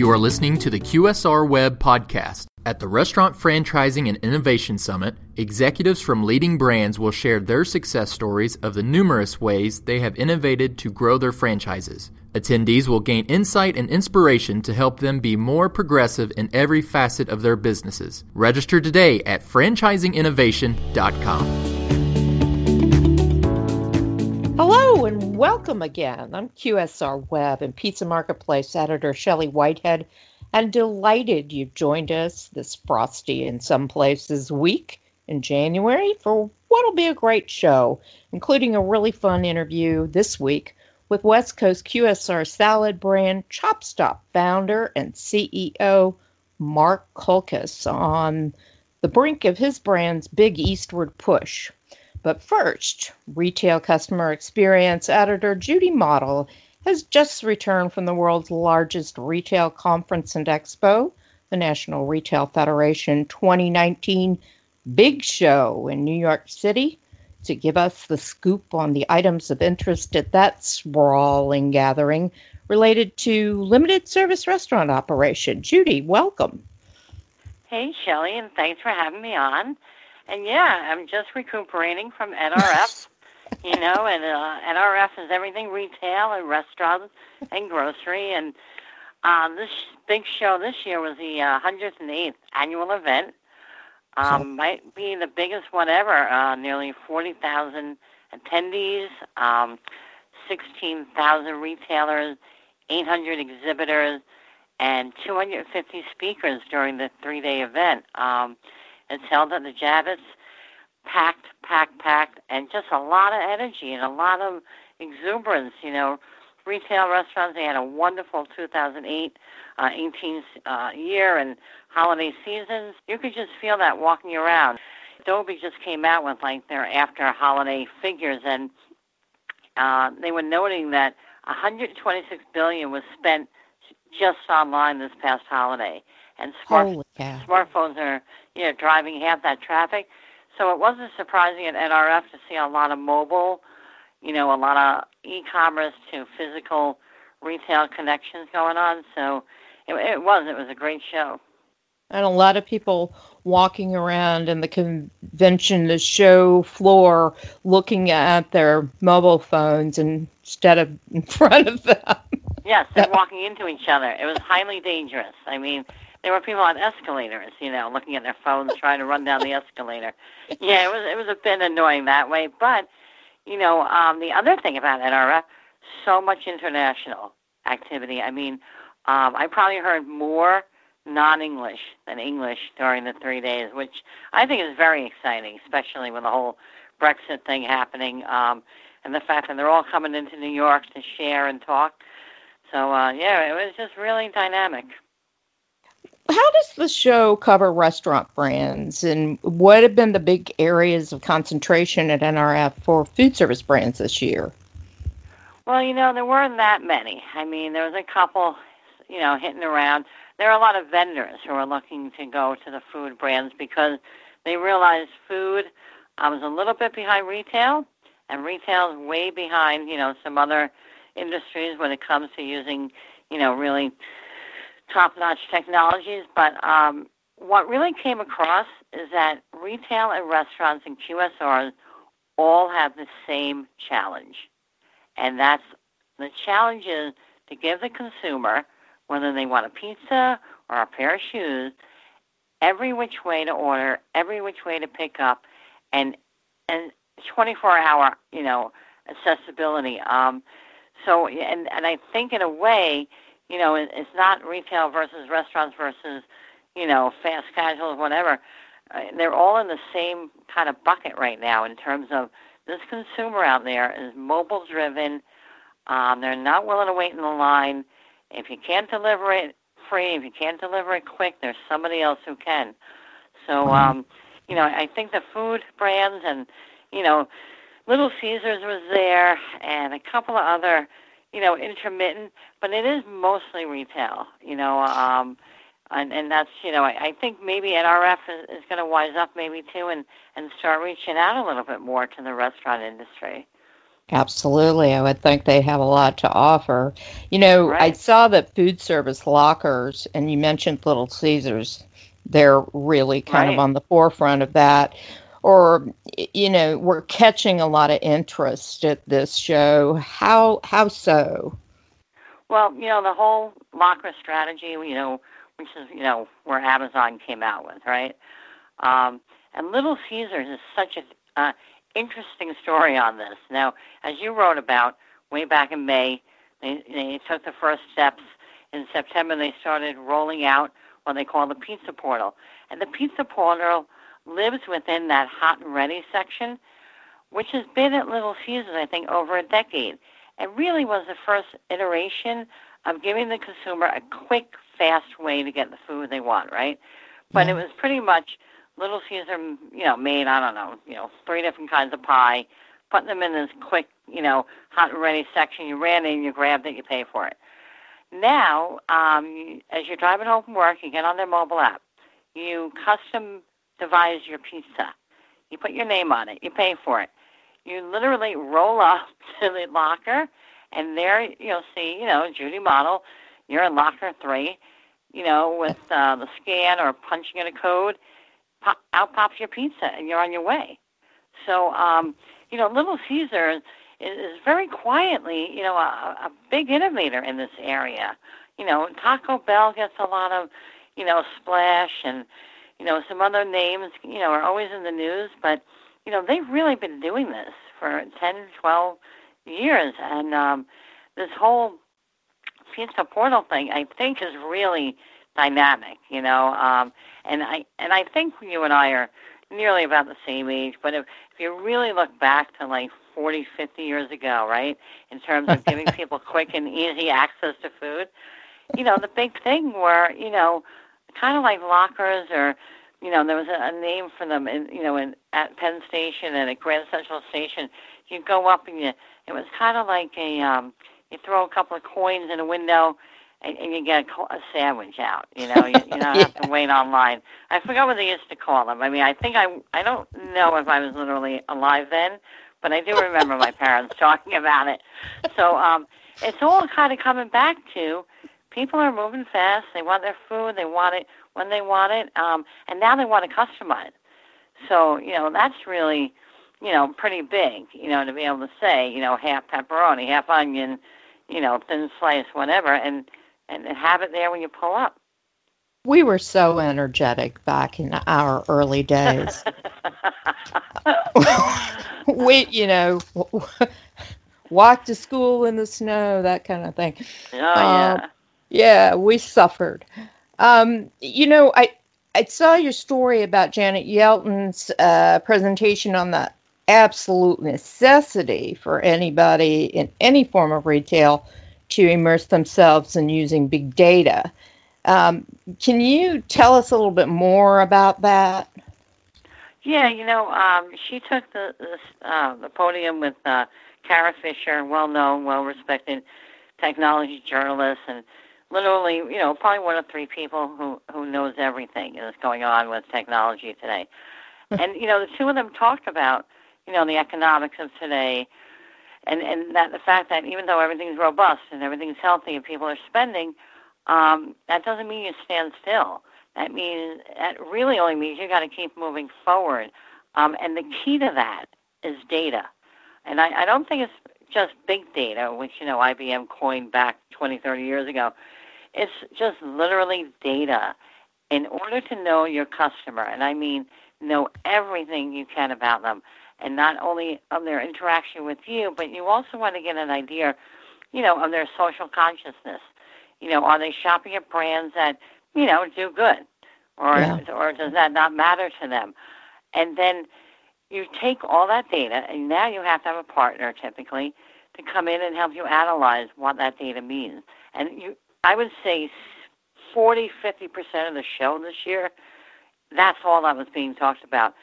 You are listening to the QSR Web podcast. At the Restaurant Franchising and Innovation Summit, executives from leading brands will share their success stories of the numerous ways they have innovated to grow their franchises. Attendees will gain insight and inspiration to help them be more progressive in every facet of their businesses. Register today at franchisinginnovation.com. and welcome again. I'm QSR Web and Pizza Marketplace editor Shelley Whitehead and delighted you've joined us this frosty in some places week in January for what'll be a great show, including a really fun interview this week with West Coast QSR salad brand ChopStop founder and CEO Mark Kulkas on the brink of his brand's big eastward push. But first, retail customer experience editor Judy Mottl has just returned from the world's largest retail conference and expo, the National Retail Federation 2019 Big Show in New York City, to give us the scoop on the items of interest at that sprawling gathering related to limited service restaurant operation. Judy, welcome. Hey, Shelley, and thanks for having me on. And yeah, I'm just recuperating from NRF you know, and uh, NRF is everything retail and restaurants and grocery. And um, this big show this year was the uh, 108th annual event. Um, might be the biggest one ever. Uh, nearly 40,000 attendees, um, 16,000 retailers, 800 exhibitors, and 250 speakers during the three-day event. Um, it's held at the Javits packed, packed, packed, and just a lot of energy and a lot of exuberance. You know, retail restaurants, they had a wonderful 2008 uh, 18 uh, year and holiday seasons. You could just feel that walking around. Adobe just came out with like their after holiday figures, and uh, they were noting that 126 billion was spent just online this past holiday, and smart, smartphones are you know driving half that traffic. So it wasn't surprising at NRF to see a lot of mobile, you know, a lot of e-commerce to physical retail connections going on. So it, it was. It was a great show. And a lot of people walking around in the convention, the show floor, looking at their mobile phones instead of in front of them. Yes, they're walking into each other. It was highly dangerous. I mean, there were people on escalators, you know, looking at their phones, trying to run down the escalator. Yeah, it was it was a bit annoying that way. But you know, um, the other thing about NRF, so much international activity. I mean, um, I probably heard more non-English than English during the three days, which I think is very exciting, especially with the whole Brexit thing happening, um, and the fact that they're all coming into New York to share and talk. So uh, yeah, it was just really dynamic how does the show cover restaurant brands and what have been the big areas of concentration at NRF for food service brands this year? Well, you know, there weren't that many. I mean, there was a couple, you know, hitting around. There are a lot of vendors who are looking to go to the food brands because they realize food um, was a little bit behind retail, and retail is way behind, you know, some other industries when it comes to using, you know, really top-notch technologies, but um, what really came across is that retail and restaurants and QSRs all have the same challenge, and that's the challenge is to give the consumer, whether they want a pizza or a pair of shoes, every which way to order, every which way to pick up, and and 24-hour, you know, accessibility. Um, so, and and I think in a way you know, it's not retail versus restaurants versus, you know, fast casual, whatever. Uh, they're all in the same kind of bucket right now in terms of this consumer out there is mobile driven. Um, they're not willing to wait in the line. If you can't deliver it free, if you can't deliver it quick, there's somebody else who can. So, um, you know, I think the food brands and, you know, Little Caesars was there and a couple of other you know, intermittent, but it is mostly retail, you know, um, and, and that's, you know, I, I think maybe NRF is, is going to wise up maybe too and, and start reaching out a little bit more to the restaurant industry. Absolutely. I would think they have a lot to offer. You know, right. I saw that food service lockers, and you mentioned Little Caesars, they're really kind right. of on the forefront of that. Or, you know, we're catching a lot of interest at this show. How how so? Well, you know, the whole locker strategy, you know, which is, you know, where Amazon came out with, right? Um, and Little Caesars is such an uh, interesting story on this. Now, as you wrote about way back in May, they, they took the first steps. In September, they started rolling out what they call the Pizza Portal. And the Pizza Portal lives within that hot and ready section, which has been at Little Caesars, I think, over a decade. It really was the first iteration of giving the consumer a quick, fast way to get the food they want, right? But it was pretty much Little Caesar, you know, made I don't know, you know, three different kinds of pie, putting them in this quick, you know, hot and ready section. You ran in, you grabbed it, you pay for it. Now, um, as you're driving home from work, you get on their mobile app. You custom devise your pizza. You put your name on it. You pay for it. You literally roll up to the locker, and there you'll see, you know, Judy Mottl. You're in locker three, you know, with uh, the scan or punching in a code pop, out pops your pizza and you're on your way. So, um, you know, Little Caesar is, is very quietly, you know, a, a big innovator in this area. You know, Taco Bell gets a lot of, you know, splash and, you know, some other names, you know, are always in the news, but, you know, they've really been doing this for 10, 12 years. And um, this whole pizza portal thing, I think, is really dynamic, you know. Um, and I and I think you and I are nearly about the same age. But if, if you really look back to like 40, 50 years ago, right, in terms of giving people quick and easy access to food, you know, the big thing were, you know, kind of like lockers or, you know, there was a, a name for them, in, you know, in at Penn Station and at Grand Central Station. You go up and you, it was kind of like a, um, you throw a couple of coins in a window and, and you get a, a sandwich out. You know, you, you don't yeah. have to wait online. I forgot what they used to call them. I mean, I think I I don't know if I was literally alive then, but I do remember my parents talking about it. So um, it's all kind of coming back to people are moving fast. They want their food. They want it when they want it, um, and now they want to customize. So you know that's really you know pretty big. You know to be able to say you know half pepperoni, half onion, you know thin slice, whatever, and and have it there when you pull up. We were so energetic back in our early days. we, you know, walk to school in the snow, that kind of thing. Oh yeah. Yeah, we suffered. Um, you know, I I saw your story about Janet Yellen's uh, presentation on the absolute necessity for anybody in any form of retail to immerse themselves in using big data. Um, can you tell us a little bit more about that? Yeah, you know, um, she took the the, uh, the podium with uh, Kara Fisher, well-known, well-respected technology journalist, and literally, you know, probably one of three people who who knows everything that's going on with technology today. and you know, the two of them talked about, you know, the economics of today, and and that the fact that even though everything's robust and everything's healthy and people are spending, um, that doesn't mean you stand still. That means that really only means you got to keep moving forward. Um, and the key to that is data. And I, I don't think it's just big data, which you know IBM coined back 20, 30 years ago. It's just literally data. In order to know your customer, and I mean know everything you can about them, and not only of their interaction with you, but you also want to get an idea, you know, of their social consciousness. You know, are they shopping at brands that you know do good, or yeah. or does that not matter to them? And then you take all that data, and now you have to have a partner typically to come in and help you analyze what that data means. And you, I would say, 40, 50 percent of the show this year, that's all that was being talked about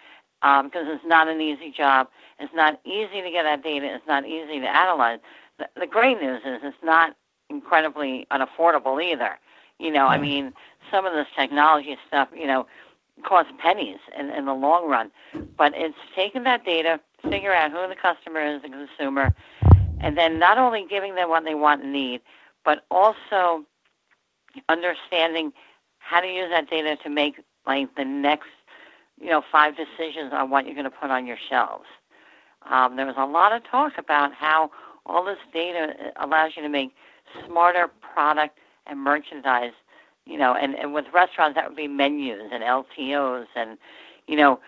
because um, it's not an easy job. It's not easy to get that data. It's not easy to analyze. The, the great news is it's not incredibly unaffordable either. You know, I mean, some of this technology stuff, you know, costs pennies in, in the long run. But it's taking that data, figure out who the customer is, the consumer, and then not only giving them what they want and need, but also understanding how to use that data to make like the next, you know, five decisions on what you're going to put on your shelves. Um, there was a lot of talk about how all this data allows you to make smarter product and merchandise. You know, and, and with restaurants that would be menus and LTOs and, you know,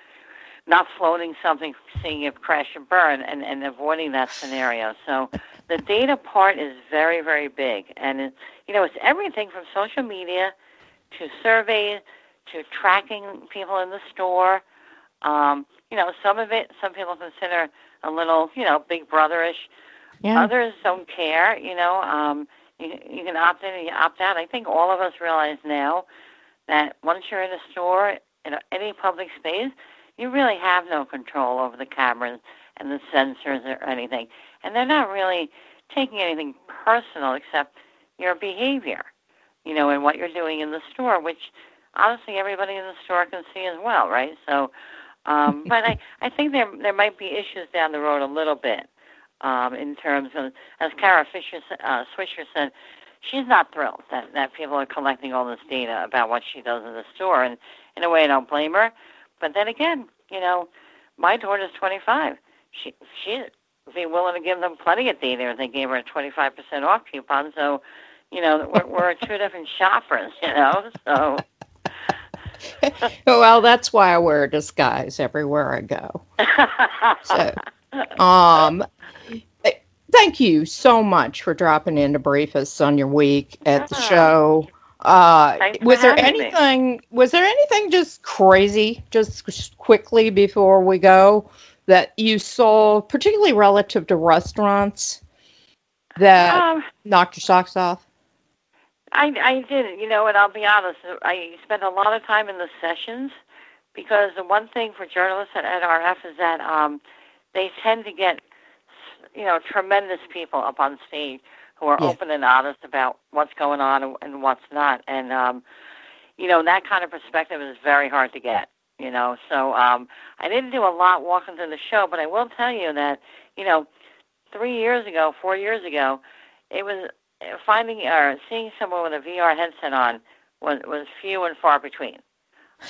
not floating something, seeing it crash and burn, and, and avoiding that scenario. So the data part is very, very big, and it, you know it's everything from social media to surveys to tracking people in the store. Um, you know, some of it, some people consider a little, you know, big brotherish. Yeah. Others don't care. You know, um, you, you can opt in and you opt out. I think all of us realize now that once you're in a store in any public space, you really have no control over the cameras and the sensors or anything. And they're not really taking anything personal except your behavior, you know, and what you're doing in the store, which honestly everybody in the store can see as well, right? So, um, but I, I think there there might be issues down the road a little bit um, in terms of, as Kara Fisher uh, Swisher said, she's not thrilled that that people are collecting all this data about what she does in the store, and in a way, I don't blame her. But then again, you know, my daughter's 25. She she be willing to give them plenty of data if they gave her a 25% off coupon. So, you know, we're, we're two different shoppers, you know. So. well, that's why I wear a disguise everywhere I go. so, um, thank you so much for dropping in to brief us on your week at the show. Uh, was there anything? Me. Was there anything just crazy, just quickly before we go, that you saw, particularly relative to restaurants, that um, knocked your socks off? I I did, you know, and I'll be honest. I spent a lot of time in the sessions because the one thing for journalists at NRF is that um, they tend to get, you know, tremendous people up on stage who are yeah. open and honest about what's going on and, and what's not. And um, you know, that kind of perspective is very hard to get. You know, so um, I didn't do a lot walking through the show, but I will tell you that you know, three years ago, four years ago, it was finding or seeing someone with a VR headset on was was few and far between.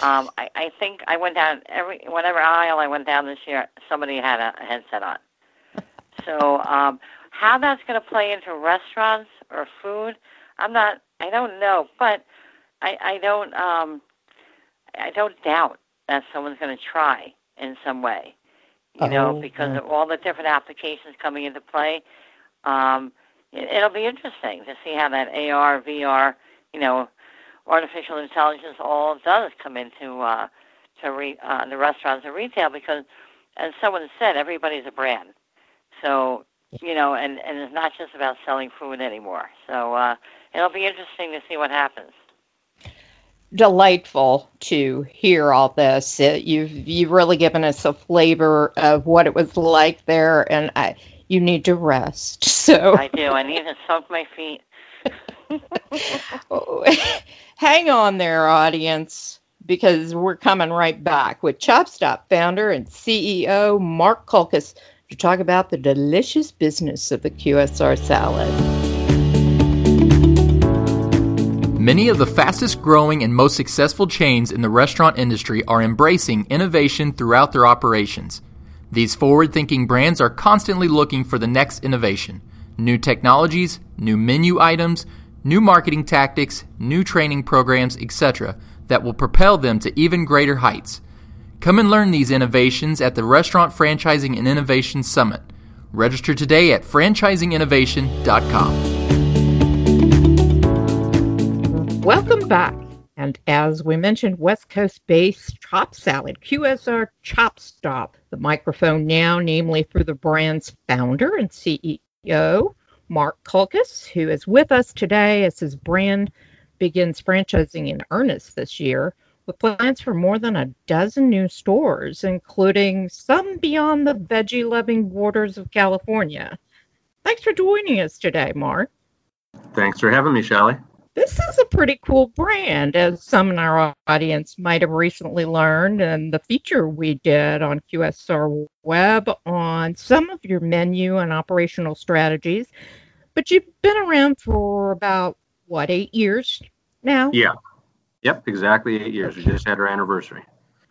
Um, I, I think I went down every whatever aisle I went down this year, somebody had a headset on. So um, how that's going to play into restaurants or food, I'm not. I don't know, but I, I don't. Um, I don't doubt that someone's going to try in some way. You oh, know, because yeah. of all the different applications coming into play. Um, it, it'll be interesting to see how that AR, VR, you know, artificial intelligence all does come into uh, to re, uh, the restaurants and retail because, as someone said, everybody's a brand. So you know, and and it's not just about selling food anymore. So uh, it'll be interesting to see what happens. Delightful to hear all this. It, you've you've really given us a flavor of what it was like there, and I you need to rest. So I do. I need to soak my feet. Hang on there, audience, because we're coming right back with ChopStop founder and CEO Mark Kulkas to talk about the delicious business of the QSR salad. Many of the fastest growing and most successful chains in the restaurant industry are embracing innovation throughout their operations. These forward thinking brands are constantly looking for the next innovation new technologies, new menu items, new marketing tactics, new training programs, etc., that will propel them to even greater heights. Come and learn these innovations at the Restaurant Franchising and Innovation Summit. Register today at franchisinginnovation.com. Welcome back. And as we mentioned, West Coast based Chop Salad, QSR Chop Stop, the microphone now, namely for the brand's founder and CEO, Mark Kulkas, who is with us today as his brand begins franchising in earnest this year with plans for more than a dozen new stores, including some beyond the veggie loving borders of California. Thanks for joining us today, Mark. Thanks for having me, Shelly. This is a pretty cool brand, as some in our audience might have recently learned, and the feature we did on QSR Web on some of your menu and operational strategies. But you've been around for about, what, eight years now? Yeah. Yep, exactly eight years. We just had our anniversary.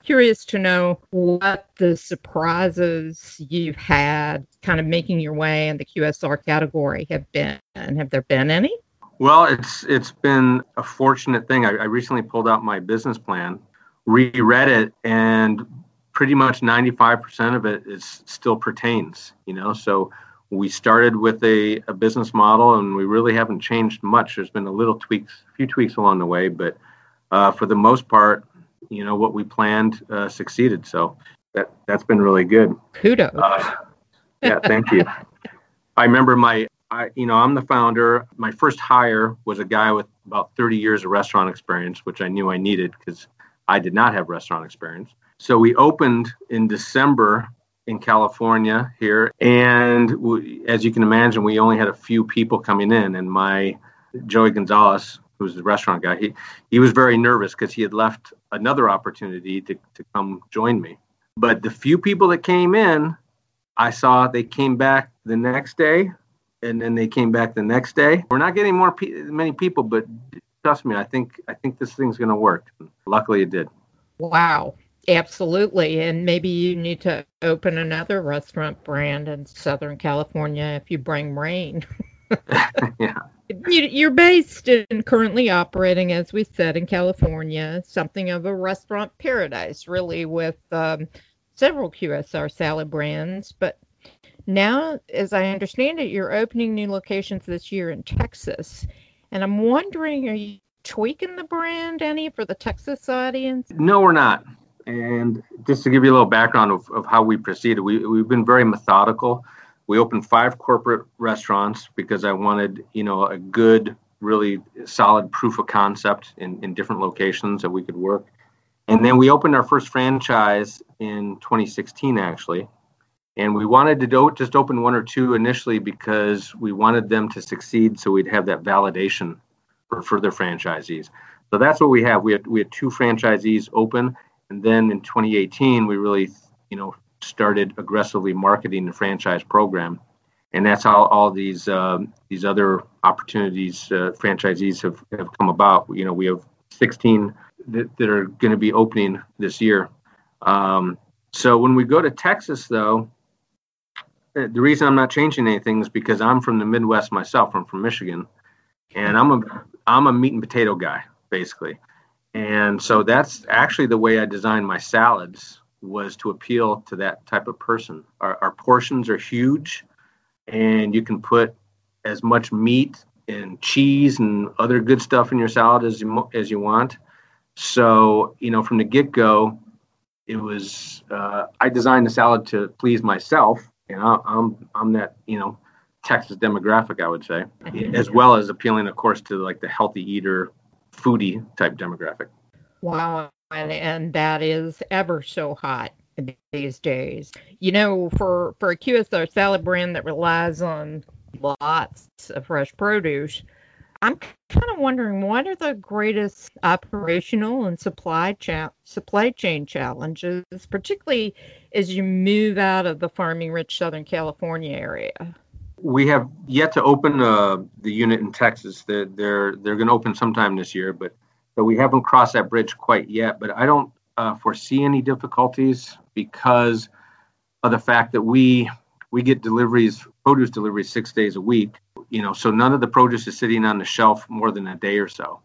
Curious to know what the surprises you've had kind of making your way in the QSR category have been. And have there been any? Well, it's it's been a fortunate thing. I, I recently pulled out my business plan, reread it, and pretty much 95% of it is still pertains. You know, so we started with a, a business model, and we really haven't changed much. There's been a little tweaks, a few tweaks along the way, but uh, for the most part, you know, what we planned uh, succeeded. So that that's been really good. Kudos. Uh, yeah, thank you. I remember my I, you know, I'm the founder. My first hire was a guy with about 30 years of restaurant experience, which I knew I needed because I did not have restaurant experience. So we opened in December in California here, and we, as you can imagine, we only had a few people coming in. And my Joey Gonzalez, who's the restaurant guy, he he was very nervous because he had left another opportunity to to come join me. But the few people that came in, I saw they came back the next day and then they came back the next day. We're not getting more pe- many people, but trust me, I think I think this thing's going to work. Luckily, it did. Wow, absolutely. And maybe you need to open another restaurant brand in Southern California if you bring rain. yeah. You, are based and currently operating, as we said, in California, something of a restaurant paradise, really, with um, several QSR salad brands. But now, as I understand it, you're opening new locations this year in Texas. And I'm wondering, are you tweaking the brand any for the Texas audience? No, we're not. And just to give you a little background of, of how we proceeded, we, we've been very methodical. We opened five corporate restaurants because I wanted, you know, a good, really solid proof of concept in, in different locations that we could work. And then we opened our first franchise in 2016, actually and we wanted to do, just open one or two initially because we wanted them to succeed so we'd have that validation for further franchisees. So that's what we have. We had we had two franchisees open and then in 2018 we really you know started aggressively marketing the franchise program. And that's how all these uh, these other opportunities uh, franchisees have, have come about. You know we have 16 that, that are going to be opening this year. Um, so when we go to texas though the reason I'm not changing anything is because I'm from the Midwest myself. I'm from Michigan, and I'm a I'm a meat and potato guy basically, and so that's actually the way I designed my salads was to appeal to that type of person. Our, our portions are huge, and you can put as much meat and cheese and other good stuff in your salad as you as you want. So you know from the get go, it was uh, I designed the salad to please myself and I, I'm I'm that you know Texas demographic, I would say, mm-hmm. as well as appealing, of course, to like the healthy eater, foodie type demographic. Wow, and, and that is ever so hot these days. You know, for for a QSR salad brand that relies on lots of fresh produce, I'm kind of wondering what are the greatest operational and supply cha- supply chain challenges, particularly as you move out of the farming rich Southern California area? We have yet to open uh, the unit in Texas. They're they're, they're going to open sometime this year, but but we haven't crossed that bridge quite yet. But I don't uh, foresee any difficulties because of the fact that we we get deliveries, produce deliveries six days a week you know, so none of the produce is sitting on the shelf more than a day or so.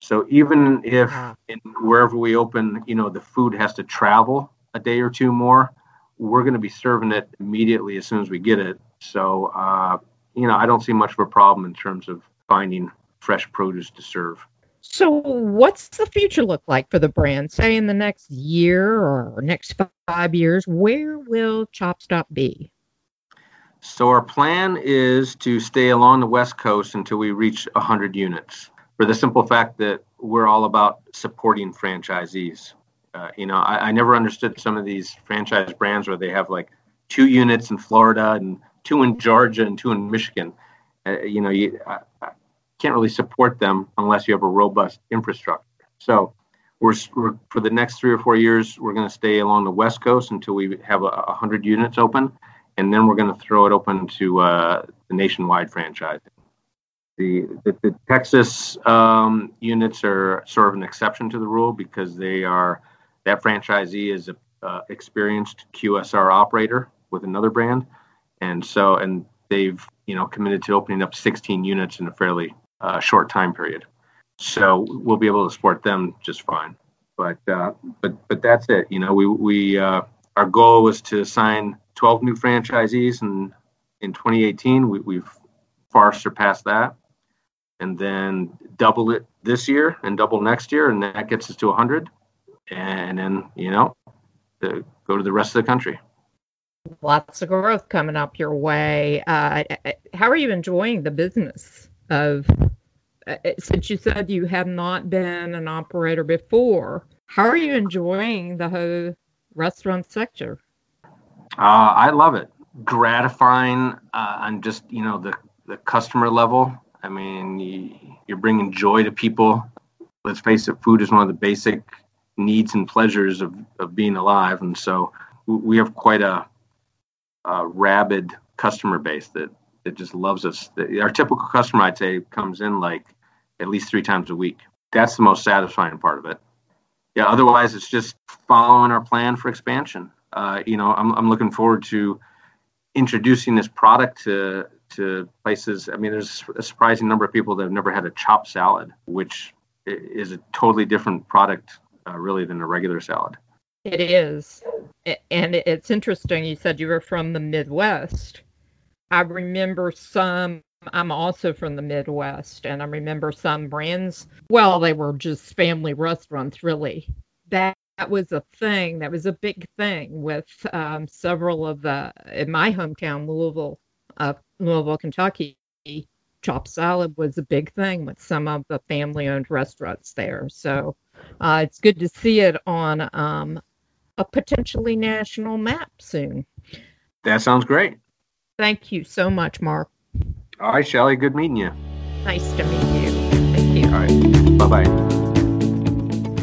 So even if in, wherever we open, you know, the food has to travel a day or two more, we're going to be serving it immediately as soon as we get it. So, uh, you know, I don't see much of a problem in terms of finding fresh produce to serve. So, what's the future look like for the brand? Say in the next year or next five years, where will Chop Stop be? So our plan is to stay along the West Coast until we reach 100 units for the simple fact that we're all about supporting franchisees. Uh, you know, I, I, never understood some of these franchise brands where they have like two units in Florida and two in Georgia and two in Michigan. Uh, you know, you, I, can't really support them unless you have a robust infrastructure. So we're, we're for the next three or four years, we're going to stay along the West Coast until we have a, a hundred units open, and then we're going to throw it open to uh, the nationwide franchising. The, the, the Texas um, units are sort of an exception to the rule because they are that franchisee is a uh, experienced QSR operator with another brand, and so and they've you know committed to opening up 16 units in a fairly uh, short time period. So we'll be able to support them just fine. But uh, but but that's it. You know, we we uh, our goal was to sign 12 new franchisees, and in 2018 we, we've far surpassed that, and then double it this year and double next year, and that gets us to 100. And then you know, go to the rest of the country. Lots of growth coming up your way. Uh, how are you enjoying the business of uh, since you said you have not been an operator before, how are you enjoying the whole restaurant sector? Uh, I love it. Gratifying uh, on just you know the the customer level. I mean, you, you're bringing joy to people. Let's face it, food is one of the basic needs and pleasures of, of being alive, and so we have quite a, a rabid customer base that that just loves us. Our typical customer, I'd say, comes in like at least three times a week. That's the most satisfying part of it. Yeah, otherwise it's just following our plan for expansion. Uh, you know, I'm, I'm looking forward to introducing this product to to places. I mean, there's a surprising number of people that have never had a chopped salad, which is a totally different product, uh, really, than a regular salad. It is, and it's interesting. You said you were from the Midwest. I remember some I'm also from the Midwest, and I remember some brands, well, they were just family restaurants, really. That, was a thing, that was a big thing with um, several of the, in my hometown, Louisville, uh, Louisville, Kentucky, chopped salad was a big thing with some of the family owned restaurants there. So uh, it's good to see it on um, a potentially national map soon. That sounds great. Thank you so much, Mark. All right, Shelly. Good meeting you. Nice to meet you. Thank you. All right. Bye bye.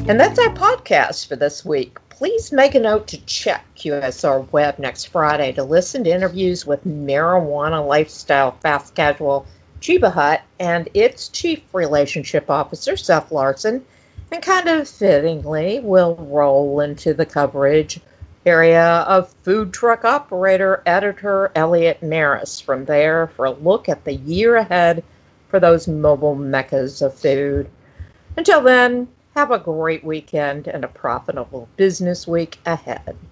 And that's our podcast for this week. Please make a note to check QSR Web next Friday to listen to interviews with marijuana lifestyle fast casual Chiba Hut and its chief relationship officer, Seth Larson. And kind of fittingly, we'll roll into the coverage area of food truck operator editor Elliot Maras from there for a look at the year ahead for those mobile meccas of food. Until then, have a great weekend and a profitable business week ahead.